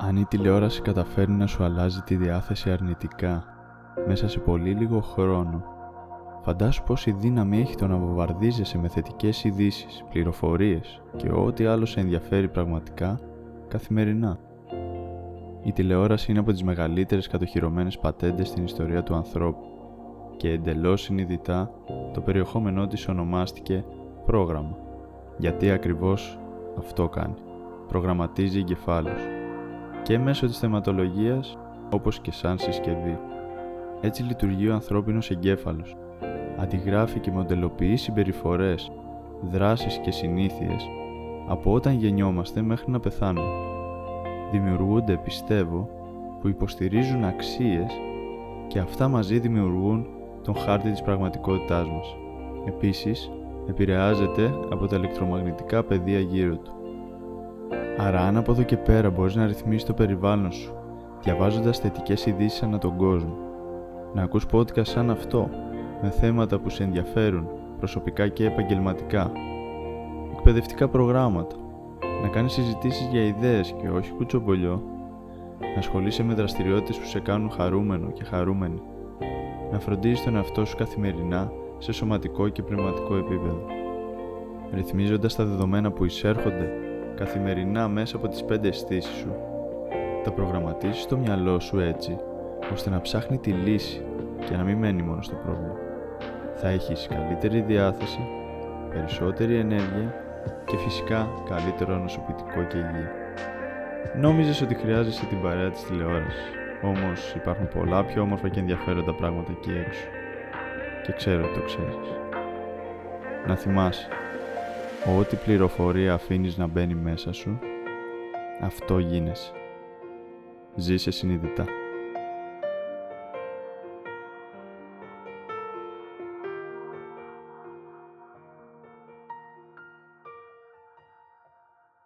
Αν η τηλεόραση καταφέρνει να σου αλλάζει τη διάθεση αρνητικά μέσα σε πολύ λίγο χρόνο, φαντάσου πως η δύναμη έχει το να βομβαρδίζεσαι με θετικές ειδήσεις, πληροφορίες και ό,τι άλλο σε ενδιαφέρει πραγματικά καθημερινά. Η τηλεόραση είναι από τις μεγαλύτερες κατοχυρωμένες πατέντες στην ιστορία του ανθρώπου και εντελώς συνειδητά το περιεχόμενό της ονομάστηκε πρόγραμμα. Γιατί ακριβώς αυτό κάνει; Προγραμματίζει εγκεφάλους και μέσω της θεματολογίας όπως και σαν συσκευή. Έτσι λειτουργεί ο ανθρώπινος εγκέφαλος. Αντιγράφει και μοντελοποιεί συμπεριφορές, δράσεις και συνήθειες από όταν γεννιόμαστε μέχρι να πεθάνουμε. Δημιουργούνται, πιστεύω, που υποστηρίζουν αξίες και αυτά μαζί δημιουργούν τον χάρτη της πραγματικότητάς μας. Επίσης, επηρεάζεται από τα ηλεκτρομαγνητικά πεδία γύρω του. Άρα αν από εδώ και πέρα μπορείς να ρυθμίσεις το περιβάλλον σου, διαβάζοντας θετικές ειδήσεις ανά τον κόσμο, να ακούς podcast σαν αυτό, με θέματα που σε ενδιαφέρουν, προσωπικά και επαγγελματικά, εκπαιδευτικά προγράμματα, να κάνεις συζητήσεις για ιδέες και όχι κουτσομπολιό, να ασχολείσαι με δραστηριότητες που σε κάνουν χαρούμενο και χαρούμενη, να φροντίζεις τον εαυτό σου καθημερινά σε σωματικό και πνευματικό επίπεδο. Ρυθμίζοντας τα δεδομένα που εισέρχονται καθημερινά μέσα από τις πέντε αισθήσεις σου, θα προγραμματίσεις το μυαλό σου έτσι, ώστε να ψάχνει τη λύση και να μην μένει μόνο στο πρόβλημα. Θα έχεις καλύτερη διάθεση, περισσότερη ενέργεια και φυσικά καλύτερο νοσοποιητικό και υγεία. Νόμιζες ότι χρειάζεσαι την παρέα της τηλεόρασης, όμως υπάρχουν πολλά πιο όμορφα και ενδιαφέροντα πράγματα εκεί έξω. Και ξέρω ότι το ξέρεις. Να θυμάσαι, ό,τι πληροφορία αφήνεις να μπαίνει μέσα σου, αυτό γίνεσαι. Ζήσε συνειδητά.